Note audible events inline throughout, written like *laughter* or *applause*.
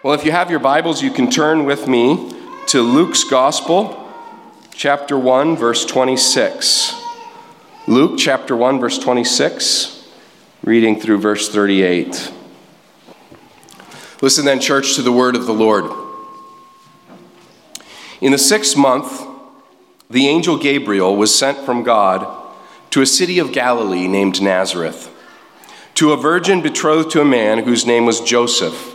Well, if you have your Bibles, you can turn with me to Luke's Gospel, chapter 1, verse 26. Luke chapter 1, verse 26, reading through verse 38. Listen then, church, to the word of the Lord. In the sixth month, the angel Gabriel was sent from God to a city of Galilee named Nazareth, to a virgin betrothed to a man whose name was Joseph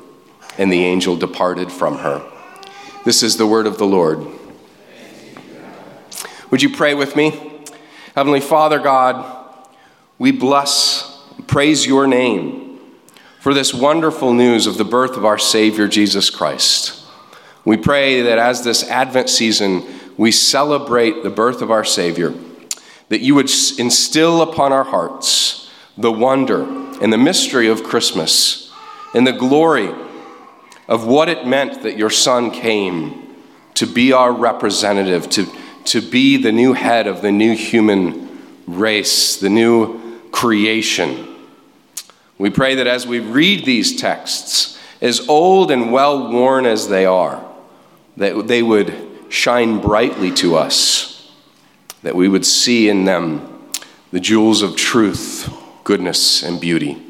And the angel departed from her. This is the word of the Lord. Would you pray with me? Heavenly Father God, we bless, praise your name for this wonderful news of the birth of our Savior Jesus Christ. We pray that as this Advent season we celebrate the birth of our Savior, that you would instill upon our hearts the wonder and the mystery of Christmas and the glory of what it meant that your son came to be our representative, to, to be the new head of the new human race, the new creation. We pray that as we read these texts, as old and well worn as they are, that they would shine brightly to us, that we would see in them the jewels of truth, goodness, and beauty.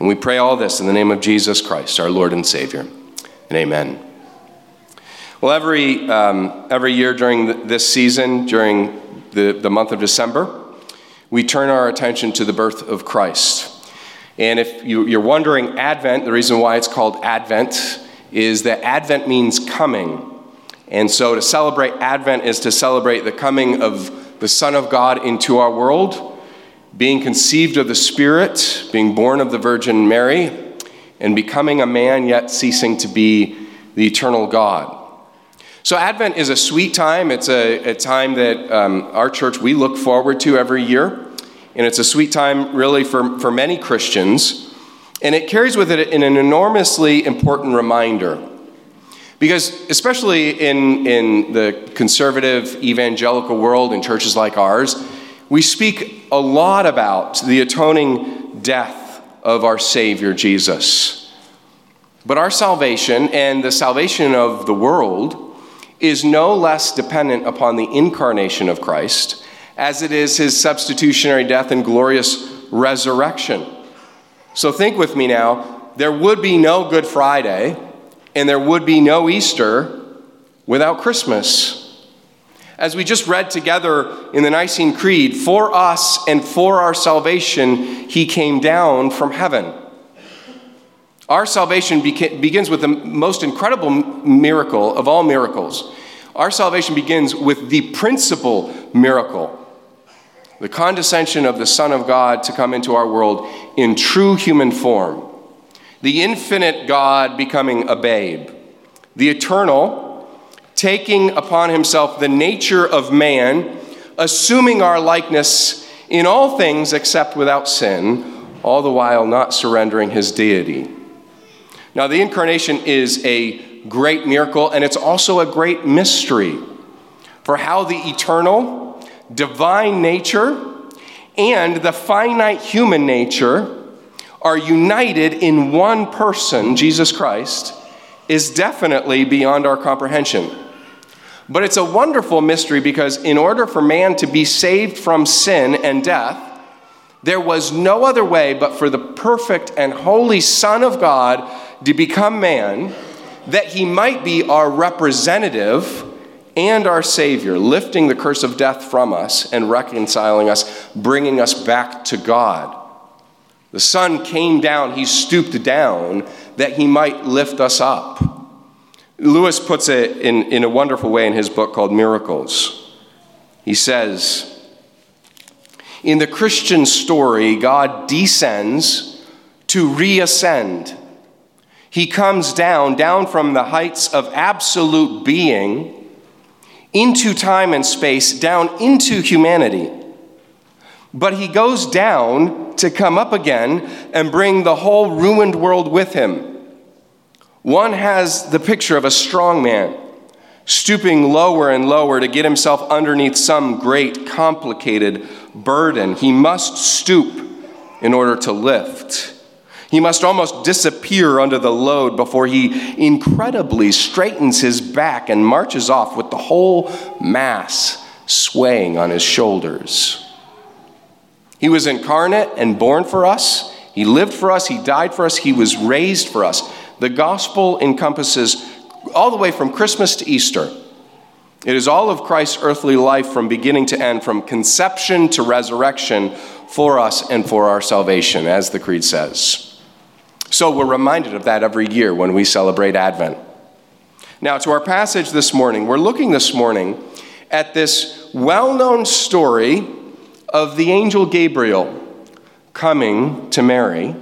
And we pray all this in the name of Jesus Christ, our Lord and Savior and amen. Well, every, um, every year during this season, during the, the month of December, we turn our attention to the birth of Christ. And if you, you're wondering, Advent, the reason why it's called Advent is that Advent means coming. And so to celebrate Advent is to celebrate the coming of the Son of God into our world, being conceived of the Spirit, being born of the Virgin Mary, and becoming a man, yet ceasing to be the eternal God. So, Advent is a sweet time. It's a, a time that um, our church, we look forward to every year. And it's a sweet time, really, for, for many Christians. And it carries with it an enormously important reminder. Because, especially in, in the conservative evangelical world, in churches like ours, we speak a lot about the atoning death of our Savior Jesus. But our salvation and the salvation of the world is no less dependent upon the incarnation of Christ as it is his substitutionary death and glorious resurrection. So think with me now there would be no Good Friday and there would be no Easter without Christmas as we just read together in the Nicene Creed, for us and for our salvation, he came down from heaven. Our salvation beca- begins with the most incredible miracle of all miracles. Our salvation begins with the principal miracle the condescension of the Son of God to come into our world in true human form, the infinite God becoming a babe, the eternal taking upon himself the nature of man, assuming our likeness in all things except without sin, all the while not surrendering his deity. Now, the incarnation is a great miracle, and it's also a great mystery. for how the eternal, divine nature and the finite human nature are united in one person, Jesus Christ, is definitely beyond our comprehension. But it's a wonderful mystery because, in order for man to be saved from sin and death, there was no other way but for the perfect and holy Son of God to become man, that he might be our representative and our Savior, lifting the curse of death from us and reconciling us, bringing us back to God. The Son came down, he stooped down that he might lift us up. Lewis puts it in, in a wonderful way in his book called Miracles. He says, In the Christian story, God descends to reascend. He comes down, down from the heights of absolute being into time and space, down into humanity. But he goes down to come up again and bring the whole ruined world with him. One has the picture of a strong man stooping lower and lower to get himself underneath some great, complicated burden. He must stoop in order to lift. He must almost disappear under the load before he incredibly straightens his back and marches off with the whole mass swaying on his shoulders. He was incarnate and born for us. He lived for us. He died for us. He was raised for us. The gospel encompasses all the way from Christmas to Easter. It is all of Christ's earthly life from beginning to end, from conception to resurrection, for us and for our salvation, as the Creed says. So we're reminded of that every year when we celebrate Advent. Now, to our passage this morning, we're looking this morning at this well known story of the angel Gabriel coming to Mary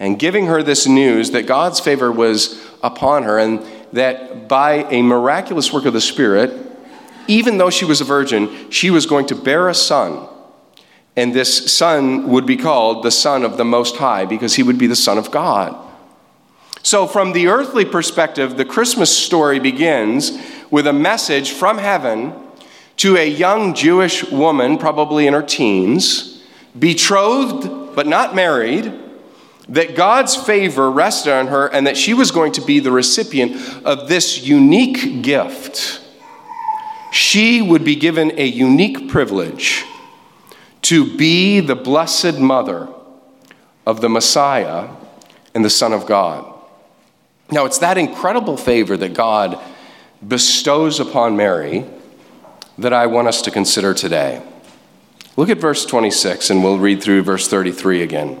and giving her this news that God's favor was upon her and that by a miraculous work of the Spirit, even though she was a virgin, she was going to bear a son. And this son would be called the Son of the Most High because he would be the Son of God. So, from the earthly perspective, the Christmas story begins with a message from heaven to a young Jewish woman, probably in her teens, betrothed but not married that God's favor rested on her and that she was going to be the recipient of this unique gift. She would be given a unique privilege to be the blessed mother of the Messiah and the Son of God. Now, it's that incredible favor that God bestows upon Mary that I want us to consider today. Look at verse 26, and we'll read through verse 33 again.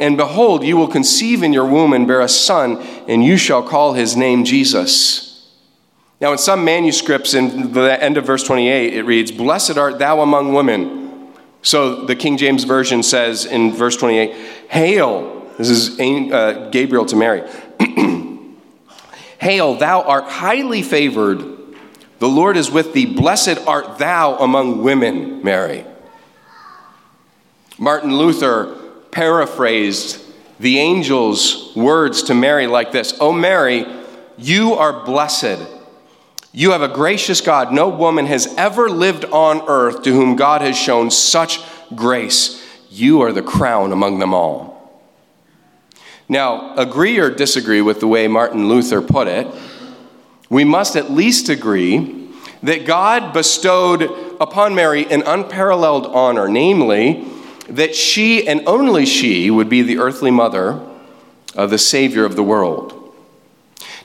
And behold, you will conceive in your womb and bear a son, and you shall call his name Jesus. Now, in some manuscripts, in the end of verse 28, it reads, Blessed art thou among women. So the King James Version says in verse 28, Hail, this is uh, Gabriel to Mary. *clears throat* Hail, thou art highly favored. The Lord is with thee. Blessed art thou among women, Mary. Martin Luther paraphrased the angel's words to Mary like this Oh, Mary, you are blessed. You have a gracious God. No woman has ever lived on earth to whom God has shown such grace. You are the crown among them all. Now, agree or disagree with the way Martin Luther put it, we must at least agree that God bestowed upon Mary an unparalleled honor, namely, that she and only she would be the earthly mother of the Savior of the world.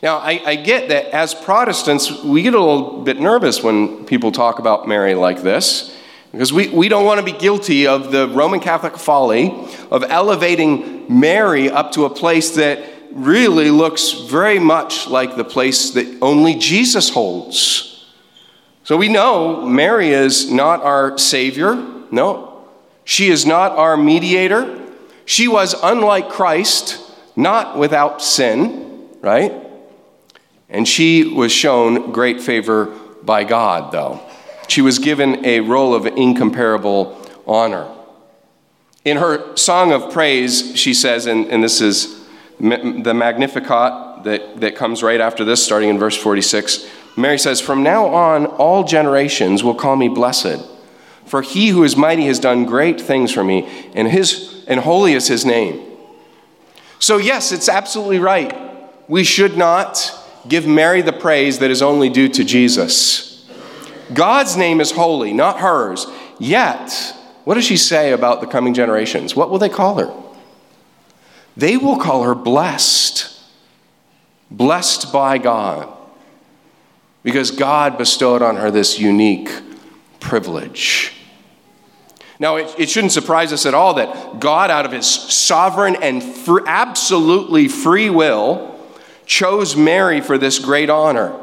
Now, I, I, get that as Protestants, we get a little bit nervous when people talk about Mary like this, because we, we don't want to be guilty of the Roman Catholic folly of elevating Mary up to a place that really looks very much like the place that only Jesus holds. So we know Mary is not our Savior. No. She is not our mediator. She was, unlike Christ, not without sin, right? And she was shown great favor by God, though. She was given a role of incomparable honor. In her song of praise, she says, and, and this is the Magnificat that, that comes right after this, starting in verse 46. Mary says, From now on, all generations will call me blessed. For he who is mighty has done great things for me, and, his, and holy is his name. So, yes, it's absolutely right. We should not give Mary the praise that is only due to Jesus. God's name is holy, not hers. Yet, what does she say about the coming generations? What will they call her? They will call her blessed, blessed by God, because God bestowed on her this unique privilege. Now, it, it shouldn't surprise us at all that God, out of his sovereign and fr- absolutely free will, chose Mary for this great honor.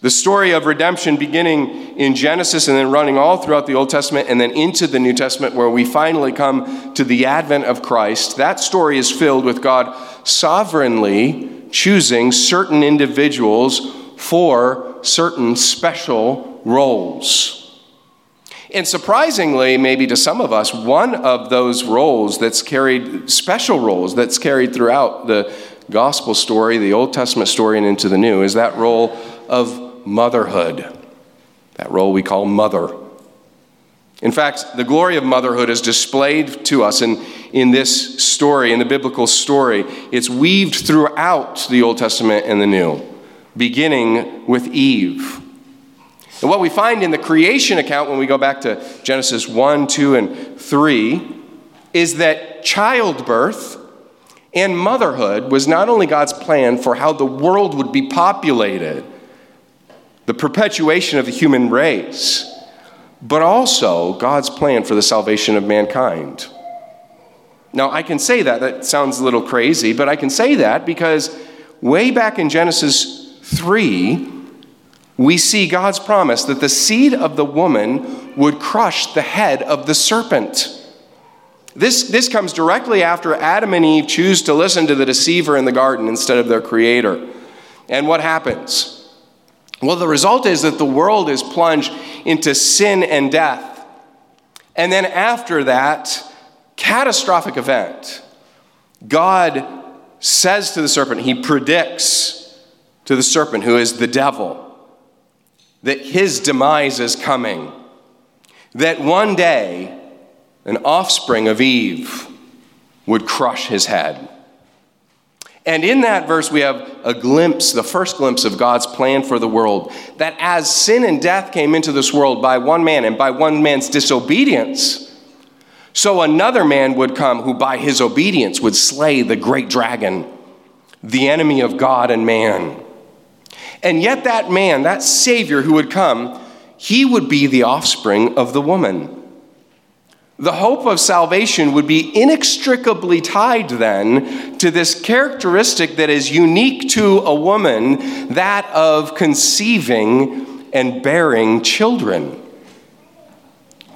The story of redemption beginning in Genesis and then running all throughout the Old Testament and then into the New Testament, where we finally come to the advent of Christ, that story is filled with God sovereignly choosing certain individuals for certain special roles. And surprisingly, maybe to some of us, one of those roles that's carried, special roles that's carried throughout the gospel story, the Old Testament story, and into the New, is that role of motherhood. That role we call mother. In fact, the glory of motherhood is displayed to us in, in this story, in the biblical story. It's weaved throughout the Old Testament and the New, beginning with Eve. And what we find in the creation account when we go back to Genesis 1, 2, and 3 is that childbirth and motherhood was not only God's plan for how the world would be populated, the perpetuation of the human race, but also God's plan for the salvation of mankind. Now, I can say that. That sounds a little crazy, but I can say that because way back in Genesis 3, we see God's promise that the seed of the woman would crush the head of the serpent. This, this comes directly after Adam and Eve choose to listen to the deceiver in the garden instead of their creator. And what happens? Well, the result is that the world is plunged into sin and death. And then after that catastrophic event, God says to the serpent, He predicts to the serpent, who is the devil, that his demise is coming, that one day an offspring of Eve would crush his head. And in that verse, we have a glimpse, the first glimpse of God's plan for the world. That as sin and death came into this world by one man and by one man's disobedience, so another man would come who by his obedience would slay the great dragon, the enemy of God and man. And yet, that man, that Savior who would come, he would be the offspring of the woman. The hope of salvation would be inextricably tied then to this characteristic that is unique to a woman that of conceiving and bearing children.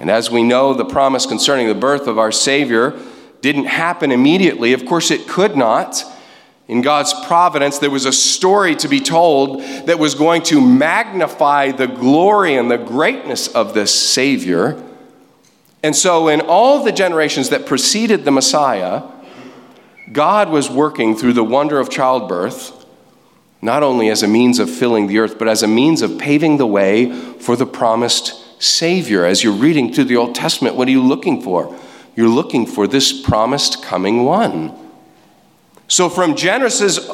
And as we know, the promise concerning the birth of our Savior didn't happen immediately. Of course, it could not. In God's providence, there was a story to be told that was going to magnify the glory and the greatness of this Savior. And so, in all the generations that preceded the Messiah, God was working through the wonder of childbirth, not only as a means of filling the earth, but as a means of paving the way for the promised Savior. As you're reading through the Old Testament, what are you looking for? You're looking for this promised coming one. So, from Genesis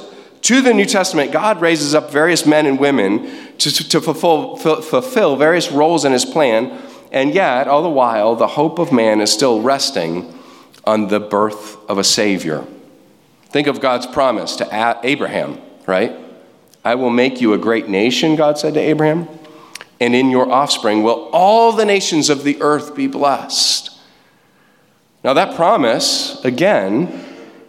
to the New Testament, God raises up various men and women to, to fulfill, fulfill various roles in his plan, and yet, all the while, the hope of man is still resting on the birth of a Savior. Think of God's promise to Abraham, right? I will make you a great nation, God said to Abraham, and in your offspring will all the nations of the earth be blessed. Now, that promise, again,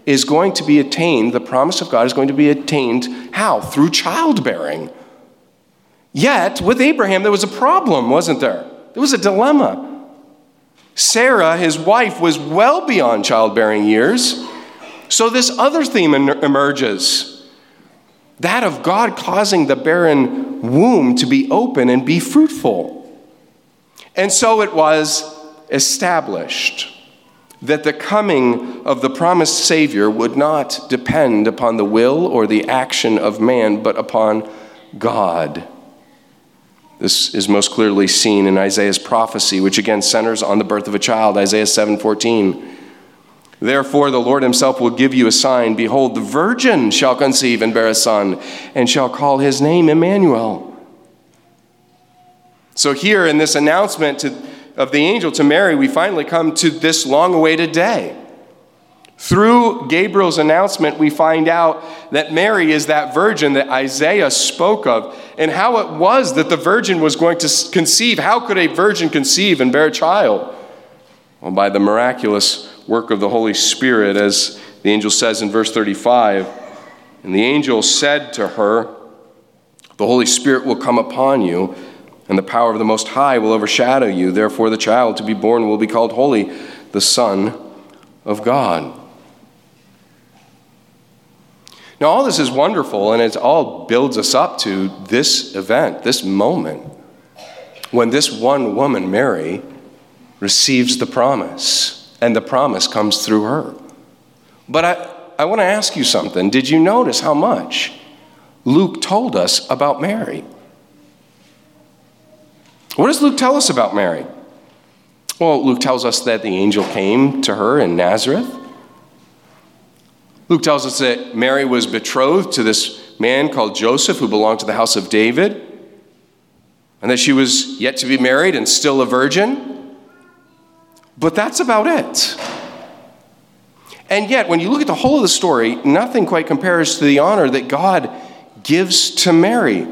is going to be attained, the promise of God is going to be attained how? Through childbearing. Yet, with Abraham, there was a problem, wasn't there? There was a dilemma. Sarah, his wife, was well beyond childbearing years. So, this other theme emerges that of God causing the barren womb to be open and be fruitful. And so it was established that the coming of the promised Savior would not depend upon the will or the action of man, but upon God. This is most clearly seen in Isaiah's prophecy, which again centers on the birth of a child, Isaiah 7:14. Therefore the Lord himself will give you a sign, behold the virgin shall conceive and bear a son and shall call his name Emmanuel. So here in this announcement to of the angel to Mary, we finally come to this long awaited day. Through Gabriel's announcement, we find out that Mary is that virgin that Isaiah spoke of, and how it was that the virgin was going to conceive. How could a virgin conceive and bear a child? Well, by the miraculous work of the Holy Spirit, as the angel says in verse 35. And the angel said to her, The Holy Spirit will come upon you and the power of the Most High will overshadow you. Therefore, the child to be born will be called Holy, the Son of God. Now, all this is wonderful, and it all builds us up to this event, this moment, when this one woman, Mary, receives the promise, and the promise comes through her. But I, I want to ask you something. Did you notice how much Luke told us about Mary? What does Luke tell us about Mary? Well, Luke tells us that the angel came to her in Nazareth. Luke tells us that Mary was betrothed to this man called Joseph who belonged to the house of David, and that she was yet to be married and still a virgin. But that's about it. And yet, when you look at the whole of the story, nothing quite compares to the honor that God gives to Mary.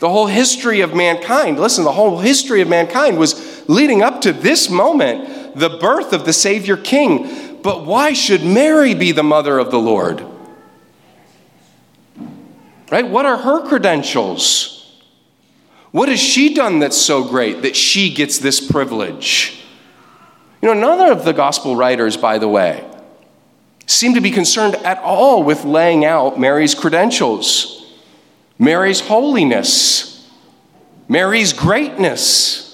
The whole history of mankind, listen, the whole history of mankind was leading up to this moment, the birth of the Savior King. But why should Mary be the mother of the Lord? Right? What are her credentials? What has she done that's so great that she gets this privilege? You know, none of the gospel writers, by the way, seem to be concerned at all with laying out Mary's credentials. Mary's holiness, Mary's greatness.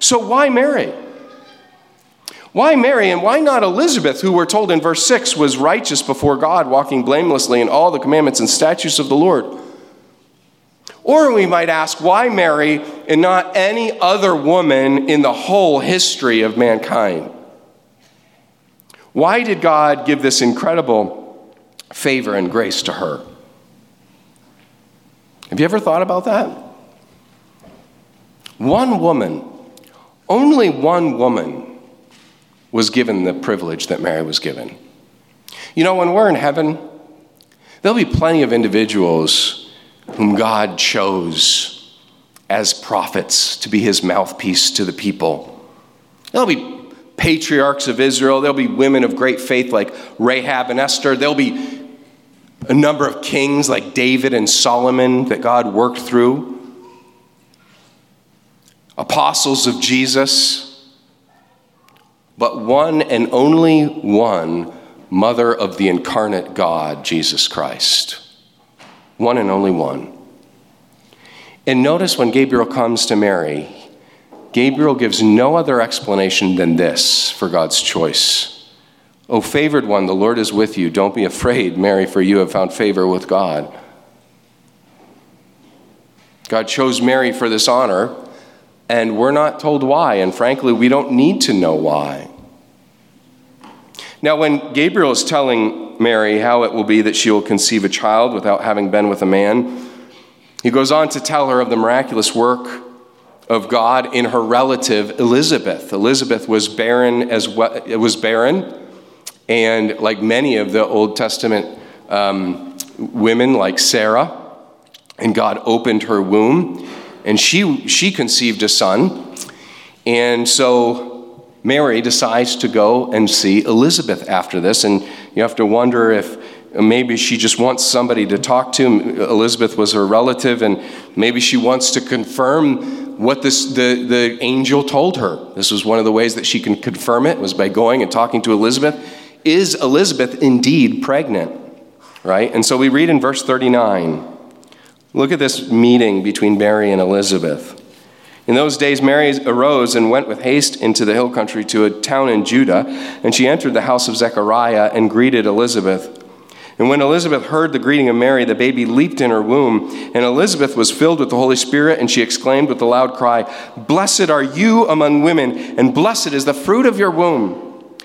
So, why Mary? Why Mary and why not Elizabeth, who we're told in verse 6 was righteous before God, walking blamelessly in all the commandments and statutes of the Lord? Or we might ask, why Mary and not any other woman in the whole history of mankind? Why did God give this incredible favor and grace to her? Have you ever thought about that? One woman, only one woman, was given the privilege that Mary was given. You know, when we're in heaven, there'll be plenty of individuals whom God chose as prophets to be his mouthpiece to the people. There'll be patriarchs of Israel, there'll be women of great faith like Rahab and Esther, there'll be a number of kings like David and Solomon that God worked through, apostles of Jesus, but one and only one mother of the incarnate God, Jesus Christ. One and only one. And notice when Gabriel comes to Mary, Gabriel gives no other explanation than this for God's choice. O favored one, the Lord is with you. Don't be afraid, Mary, for you have found favor with God. God chose Mary for this honor, and we're not told why, and frankly, we don't need to know why. Now, when Gabriel is telling Mary how it will be that she will conceive a child without having been with a man, he goes on to tell her of the miraculous work of God in her relative Elizabeth. Elizabeth was barren as well, was barren and like many of the Old Testament um, women, like Sarah, and God opened her womb, and she, she conceived a son. And so Mary decides to go and see Elizabeth after this. And you have to wonder if Maybe she just wants somebody to talk to. Elizabeth was her relative, and maybe she wants to confirm what this, the, the angel told her. This was one of the ways that she can confirm it, was by going and talking to Elizabeth. Is Elizabeth indeed pregnant? Right? And so we read in verse 39. Look at this meeting between Mary and Elizabeth. In those days, Mary arose and went with haste into the hill country to a town in Judah, and she entered the house of Zechariah and greeted Elizabeth. And when Elizabeth heard the greeting of Mary, the baby leaped in her womb. And Elizabeth was filled with the Holy Spirit, and she exclaimed with a loud cry, Blessed are you among women, and blessed is the fruit of your womb.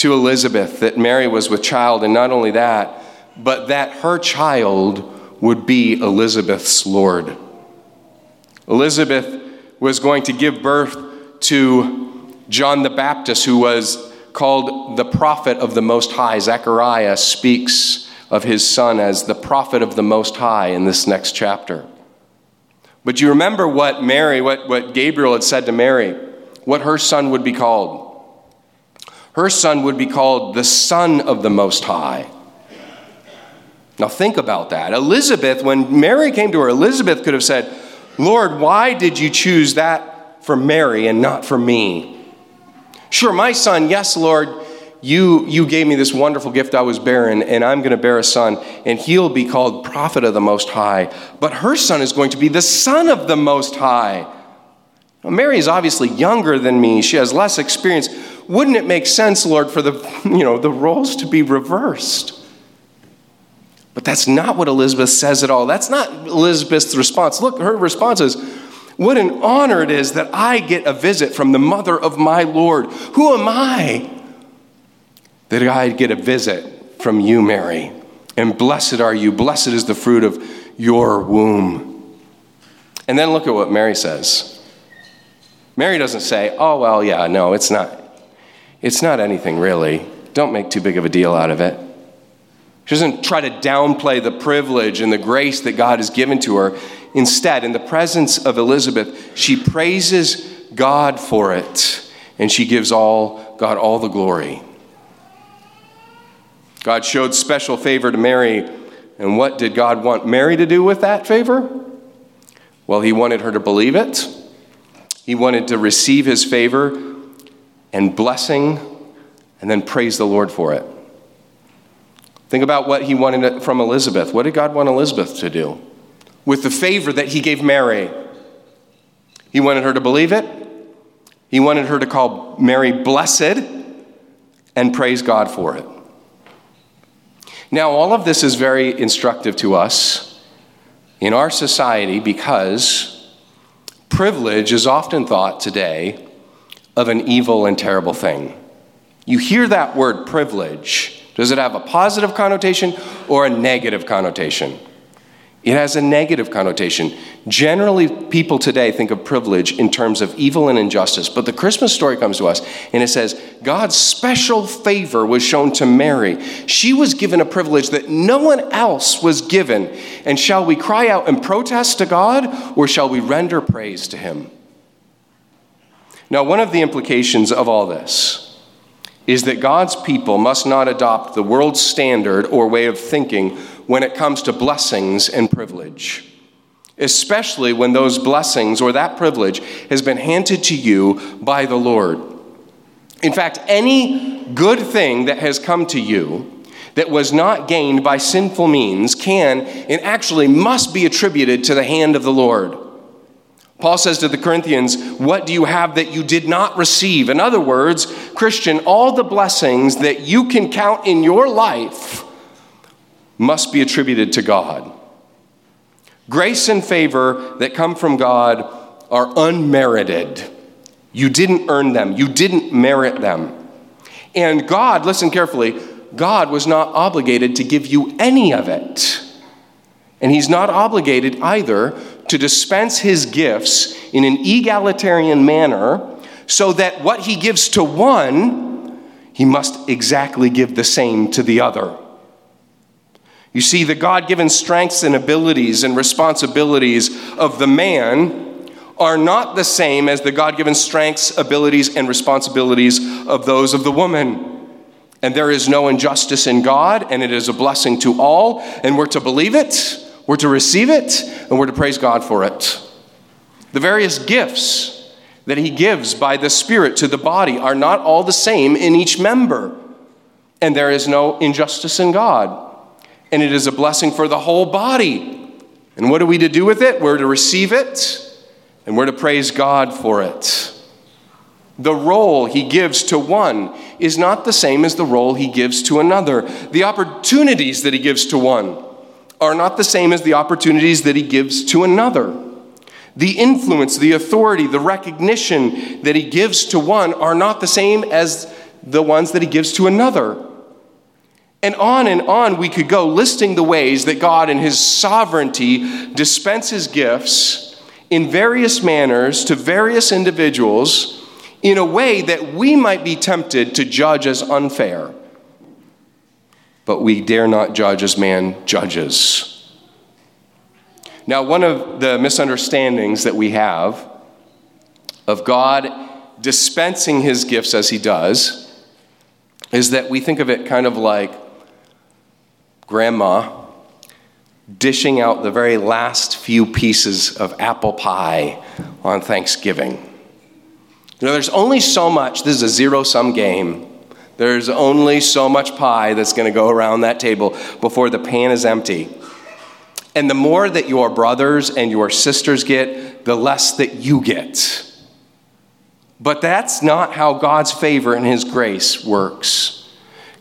to Elizabeth that Mary was with child, and not only that, but that her child would be Elizabeth's Lord. Elizabeth was going to give birth to John the Baptist, who was called the prophet of the Most High. Zechariah speaks of his son as the prophet of the Most High in this next chapter. But you remember what Mary, what, what Gabriel had said to Mary, what her son would be called. Her son would be called the Son of the Most High. Now think about that. Elizabeth, when Mary came to her, Elizabeth could have said, Lord, why did you choose that for Mary and not for me? Sure, my son, yes, Lord, you, you gave me this wonderful gift. I was barren, and I'm going to bear a son, and he'll be called prophet of the Most High. But her son is going to be the son of the Most High. Well, Mary is obviously younger than me. She has less experience. Wouldn't it make sense, Lord, for the, you know, the roles to be reversed? But that's not what Elizabeth says at all. That's not Elizabeth's response. Look, her response is, What an honor it is that I get a visit from the mother of my Lord. Who am I? that I get a visit from you, Mary. And blessed are you. Blessed is the fruit of your womb. And then look at what Mary says. Mary doesn't say, oh, well, yeah, no, it's not. It's not anything really. Don't make too big of a deal out of it. She doesn't try to downplay the privilege and the grace that God has given to her. Instead, in the presence of Elizabeth, she praises God for it and she gives all God all the glory. God showed special favor to Mary, and what did God want Mary to do with that favor? Well, He wanted her to believe it, He wanted to receive His favor and blessing, and then praise the Lord for it. Think about what He wanted from Elizabeth. What did God want Elizabeth to do? With the favor that He gave Mary, He wanted her to believe it, He wanted her to call Mary blessed and praise God for it. Now, all of this is very instructive to us in our society because privilege is often thought today of an evil and terrible thing. You hear that word privilege. Does it have a positive connotation or a negative connotation? It has a negative connotation. Generally, people today think of privilege in terms of evil and injustice, but the Christmas story comes to us and it says God's special favor was shown to Mary. She was given a privilege that no one else was given. And shall we cry out and protest to God, or shall we render praise to Him? Now, one of the implications of all this is that God's people must not adopt the world's standard or way of thinking when it comes to blessings and privilege, especially when those blessings or that privilege has been handed to you by the Lord. In fact, any good thing that has come to you that was not gained by sinful means can and actually must be attributed to the hand of the Lord. Paul says to the Corinthians, What do you have that you did not receive? In other words, Christian, all the blessings that you can count in your life must be attributed to God. Grace and favor that come from God are unmerited. You didn't earn them, you didn't merit them. And God, listen carefully, God was not obligated to give you any of it. And he's not obligated either to dispense his gifts in an egalitarian manner so that what he gives to one, he must exactly give the same to the other. You see, the God given strengths and abilities and responsibilities of the man are not the same as the God given strengths, abilities, and responsibilities of those of the woman. And there is no injustice in God, and it is a blessing to all, and we're to believe it, we're to receive it, and we're to praise God for it. The various gifts that He gives by the Spirit to the body are not all the same in each member, and there is no injustice in God and it is a blessing for the whole body. And what are we to do with it? We're to receive it, and we're to praise God for it. The role he gives to one is not the same as the role he gives to another. The opportunities that he gives to one are not the same as the opportunities that he gives to another. The influence, the authority, the recognition that he gives to one are not the same as the ones that he gives to another. And on and on we could go, listing the ways that God, in His sovereignty, dispenses gifts in various manners to various individuals in a way that we might be tempted to judge as unfair. But we dare not judge as man judges. Now, one of the misunderstandings that we have of God dispensing his gifts as he does is that we think of it kind of like grandma dishing out the very last few pieces of apple pie on Thanksgiving. You know, there's only so much, this is a zero sum game. There's only so much pie that's going to go around that table before the pan is empty. And the more that your brothers and your sisters get, the less that you get. But that's not how God's favor and His grace works.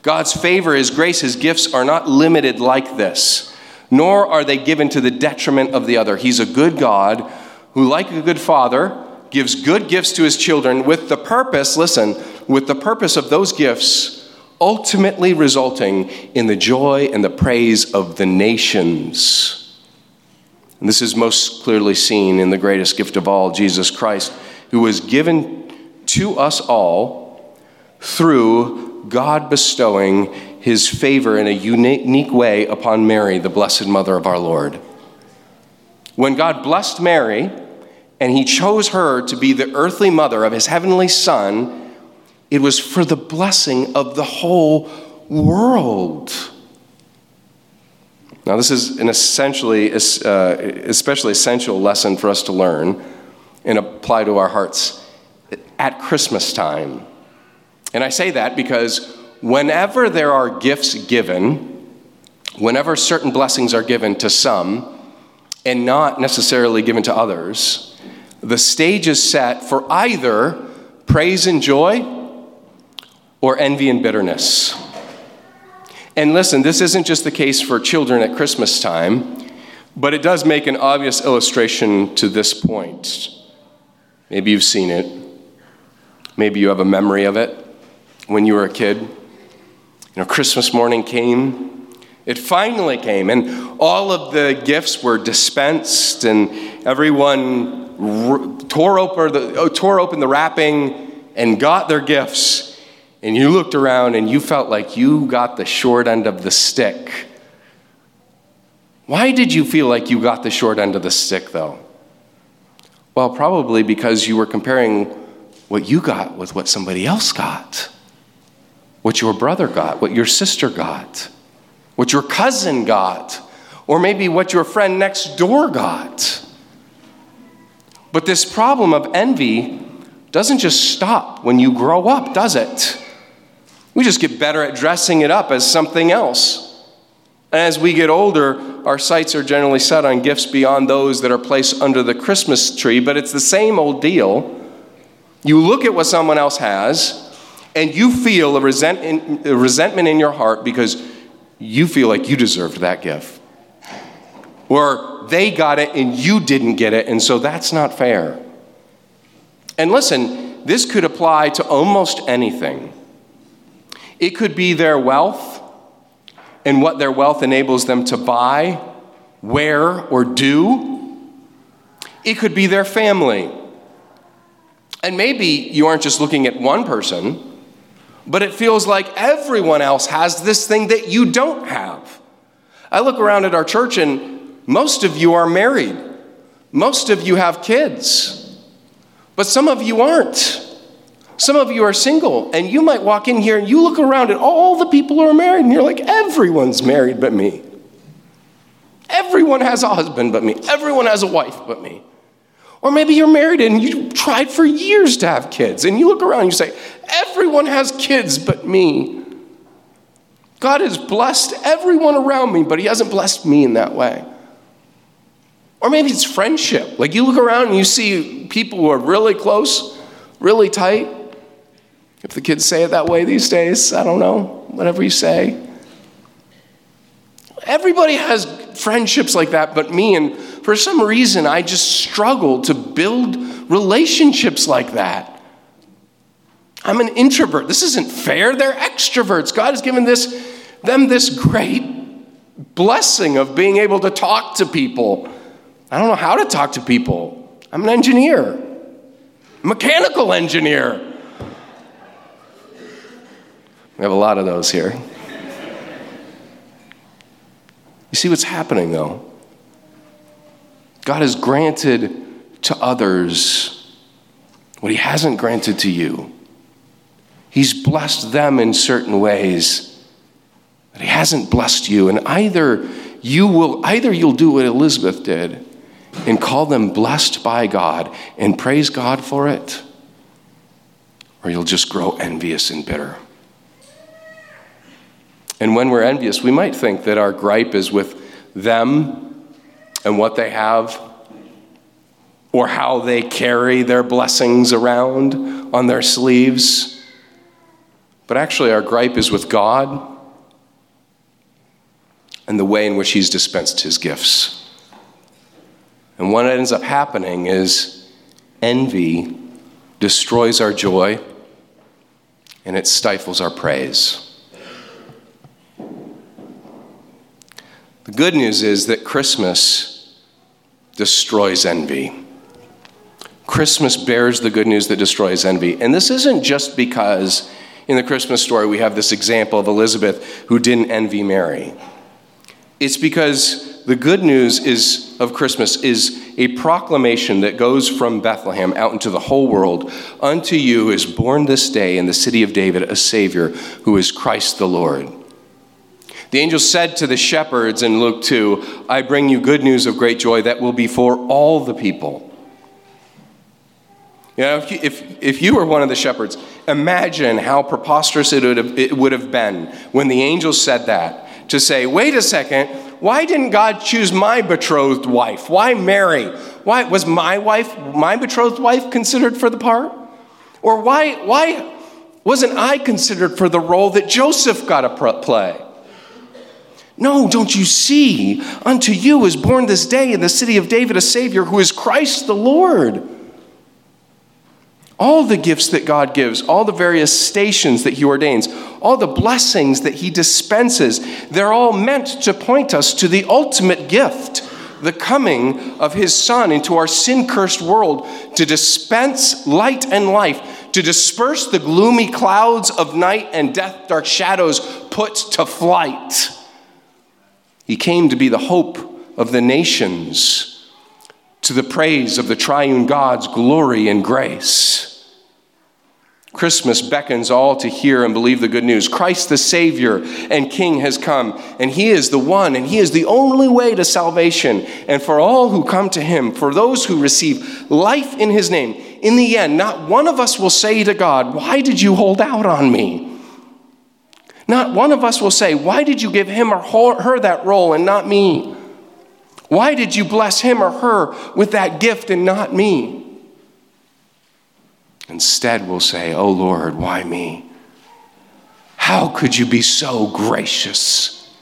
God's favor, His grace, His gifts are not limited like this, nor are they given to the detriment of the other. He's a good God who, like a good father, gives good gifts to his children with the purpose, listen, with the purpose of those gifts ultimately resulting in the joy and the praise of the nations. And this is most clearly seen in the greatest gift of all, Jesus Christ, who was given to us all through God bestowing his favor in a unique way upon Mary, the blessed mother of our Lord. When God blessed Mary and he chose her to be the earthly mother of his heavenly son, it was for the blessing of the whole world. Now, this is an essentially, uh, especially essential lesson for us to learn and apply to our hearts at Christmas time. And I say that because whenever there are gifts given, whenever certain blessings are given to some and not necessarily given to others, the stage is set for either praise and joy or envy and bitterness. And listen, this isn't just the case for children at Christmas time, but it does make an obvious illustration to this point. Maybe you've seen it, maybe you have a memory of it when you were a kid. You know, Christmas morning came. It finally came, and all of the gifts were dispensed, and everyone tore, open the, oh, tore open the wrapping and got their gifts. And you looked around and you felt like you got the short end of the stick. Why did you feel like you got the short end of the stick, though? Well, probably because you were comparing what you got with what somebody else got what your brother got, what your sister got, what your cousin got, or maybe what your friend next door got. But this problem of envy doesn't just stop when you grow up, does it? We just get better at dressing it up as something else. And as we get older, our sights are generally set on gifts beyond those that are placed under the Christmas tree, but it's the same old deal. You look at what someone else has, and you feel a, resent, a resentment in your heart because you feel like you deserved that gift. Or they got it and you didn't get it, and so that's not fair. And listen, this could apply to almost anything. It could be their wealth and what their wealth enables them to buy wear, or do. It could be their family. And maybe you aren't just looking at one person, but it feels like everyone else has this thing that you don't have. I look around at our church, and most of you are married, most of you have kids, but some of you aren't. Some of you are single, and you might walk in here and you look around at all the people who are married, and you're like, everyone's married but me. Everyone has a husband but me. Everyone has a wife but me. Or maybe you're married and you tried for years to have kids, and you look around and you say, Everyone has kids but me. God has blessed everyone around me, but He hasn't blessed me in that way. Or maybe it's friendship. Like you look around and you see people who are really close, really tight. If the kids say it that way these days, I don't know, whatever you say. Everybody has friendships like that but me, and for some reason, I just struggle to build relationships like that. I'm an introvert. This isn't fair. They're extroverts. God has given this, them this great blessing of being able to talk to people. I don't know how to talk to people. I'm an engineer, mechanical engineer. We have a lot of those here. You see what's happening, though? God has granted to others what He hasn't granted to you. He's blessed them in certain ways, but He hasn't blessed you. And either you will, either you'll do what Elizabeth did and call them blessed by God and praise God for it, or you'll just grow envious and bitter. And when we're envious, we might think that our gripe is with them and what they have, or how they carry their blessings around on their sleeves. But actually, our gripe is with God and the way in which He's dispensed His gifts. And what ends up happening is envy destroys our joy and it stifles our praise. The good news is that Christmas destroys envy. Christmas bears the good news that destroys envy. And this isn't just because in the Christmas story we have this example of Elizabeth who didn't envy Mary. It's because the good news is of Christmas is a proclamation that goes from Bethlehem out into the whole world. Unto you is born this day in the city of David a Savior who is Christ the Lord. The angel said to the shepherds in Luke 2, I bring you good news of great joy that will be for all the people. You know, if you, if, if you were one of the shepherds, imagine how preposterous it would, have, it would have been when the angel said that to say, wait a second, why didn't God choose my betrothed wife? Why Mary? Why was my wife, my betrothed wife, considered for the part? Or why, why wasn't I considered for the role that Joseph got to play? No, don't you see? Unto you is born this day in the city of David a Savior who is Christ the Lord. All the gifts that God gives, all the various stations that He ordains, all the blessings that He dispenses, they're all meant to point us to the ultimate gift the coming of His Son into our sin cursed world to dispense light and life, to disperse the gloomy clouds of night and death dark shadows put to flight. He came to be the hope of the nations, to the praise of the triune God's glory and grace. Christmas beckons all to hear and believe the good news. Christ the Savior and King has come, and He is the one, and He is the only way to salvation. And for all who come to Him, for those who receive life in His name, in the end, not one of us will say to God, Why did you hold out on me? Not one of us will say, Why did you give him or her that role and not me? Why did you bless him or her with that gift and not me? Instead, we'll say, Oh Lord, why me? How could you be so gracious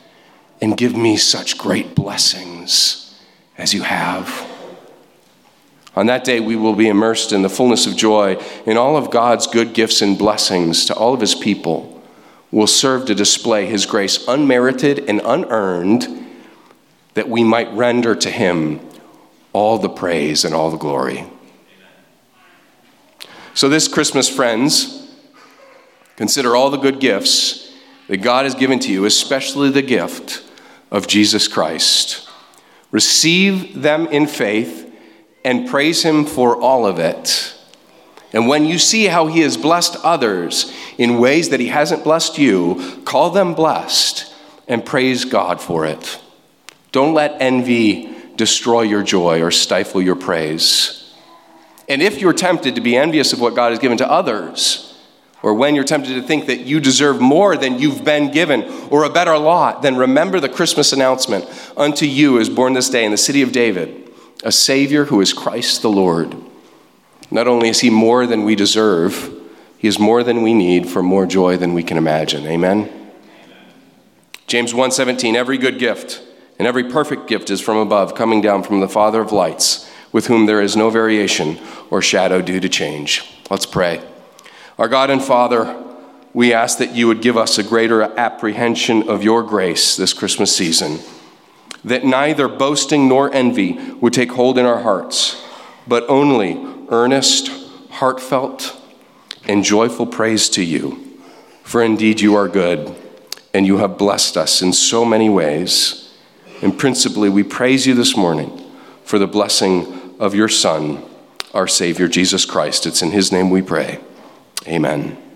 and give me such great blessings as you have? On that day, we will be immersed in the fullness of joy in all of God's good gifts and blessings to all of his people will serve to display his grace unmerited and unearned that we might render to him all the praise and all the glory. So, this Christmas, friends, consider all the good gifts that God has given to you, especially the gift of Jesus Christ. Receive them in faith and praise Him for all of it. And when you see how He has blessed others in ways that He hasn't blessed you, call them blessed and praise God for it. Don't let envy destroy your joy or stifle your praise. And if you're tempted to be envious of what God has given to others, or when you're tempted to think that you deserve more than you've been given or a better lot, then remember the Christmas announcement Unto you is born this day in the city of David a Savior who is Christ the Lord. Not only is He more than we deserve, He is more than we need for more joy than we can imagine. Amen? Amen. James 1:17 Every good gift and every perfect gift is from above, coming down from the Father of lights, with whom there is no variation or shadow due to change. Let's pray. Our God and Father, we ask that you would give us a greater apprehension of your grace this Christmas season, that neither boasting nor envy would take hold in our hearts, but only earnest, heartfelt, and joyful praise to you. For indeed you are good, and you have blessed us in so many ways. And principally, we praise you this morning for the blessing of your Son, our Savior, Jesus Christ. It's in his name we pray. Amen.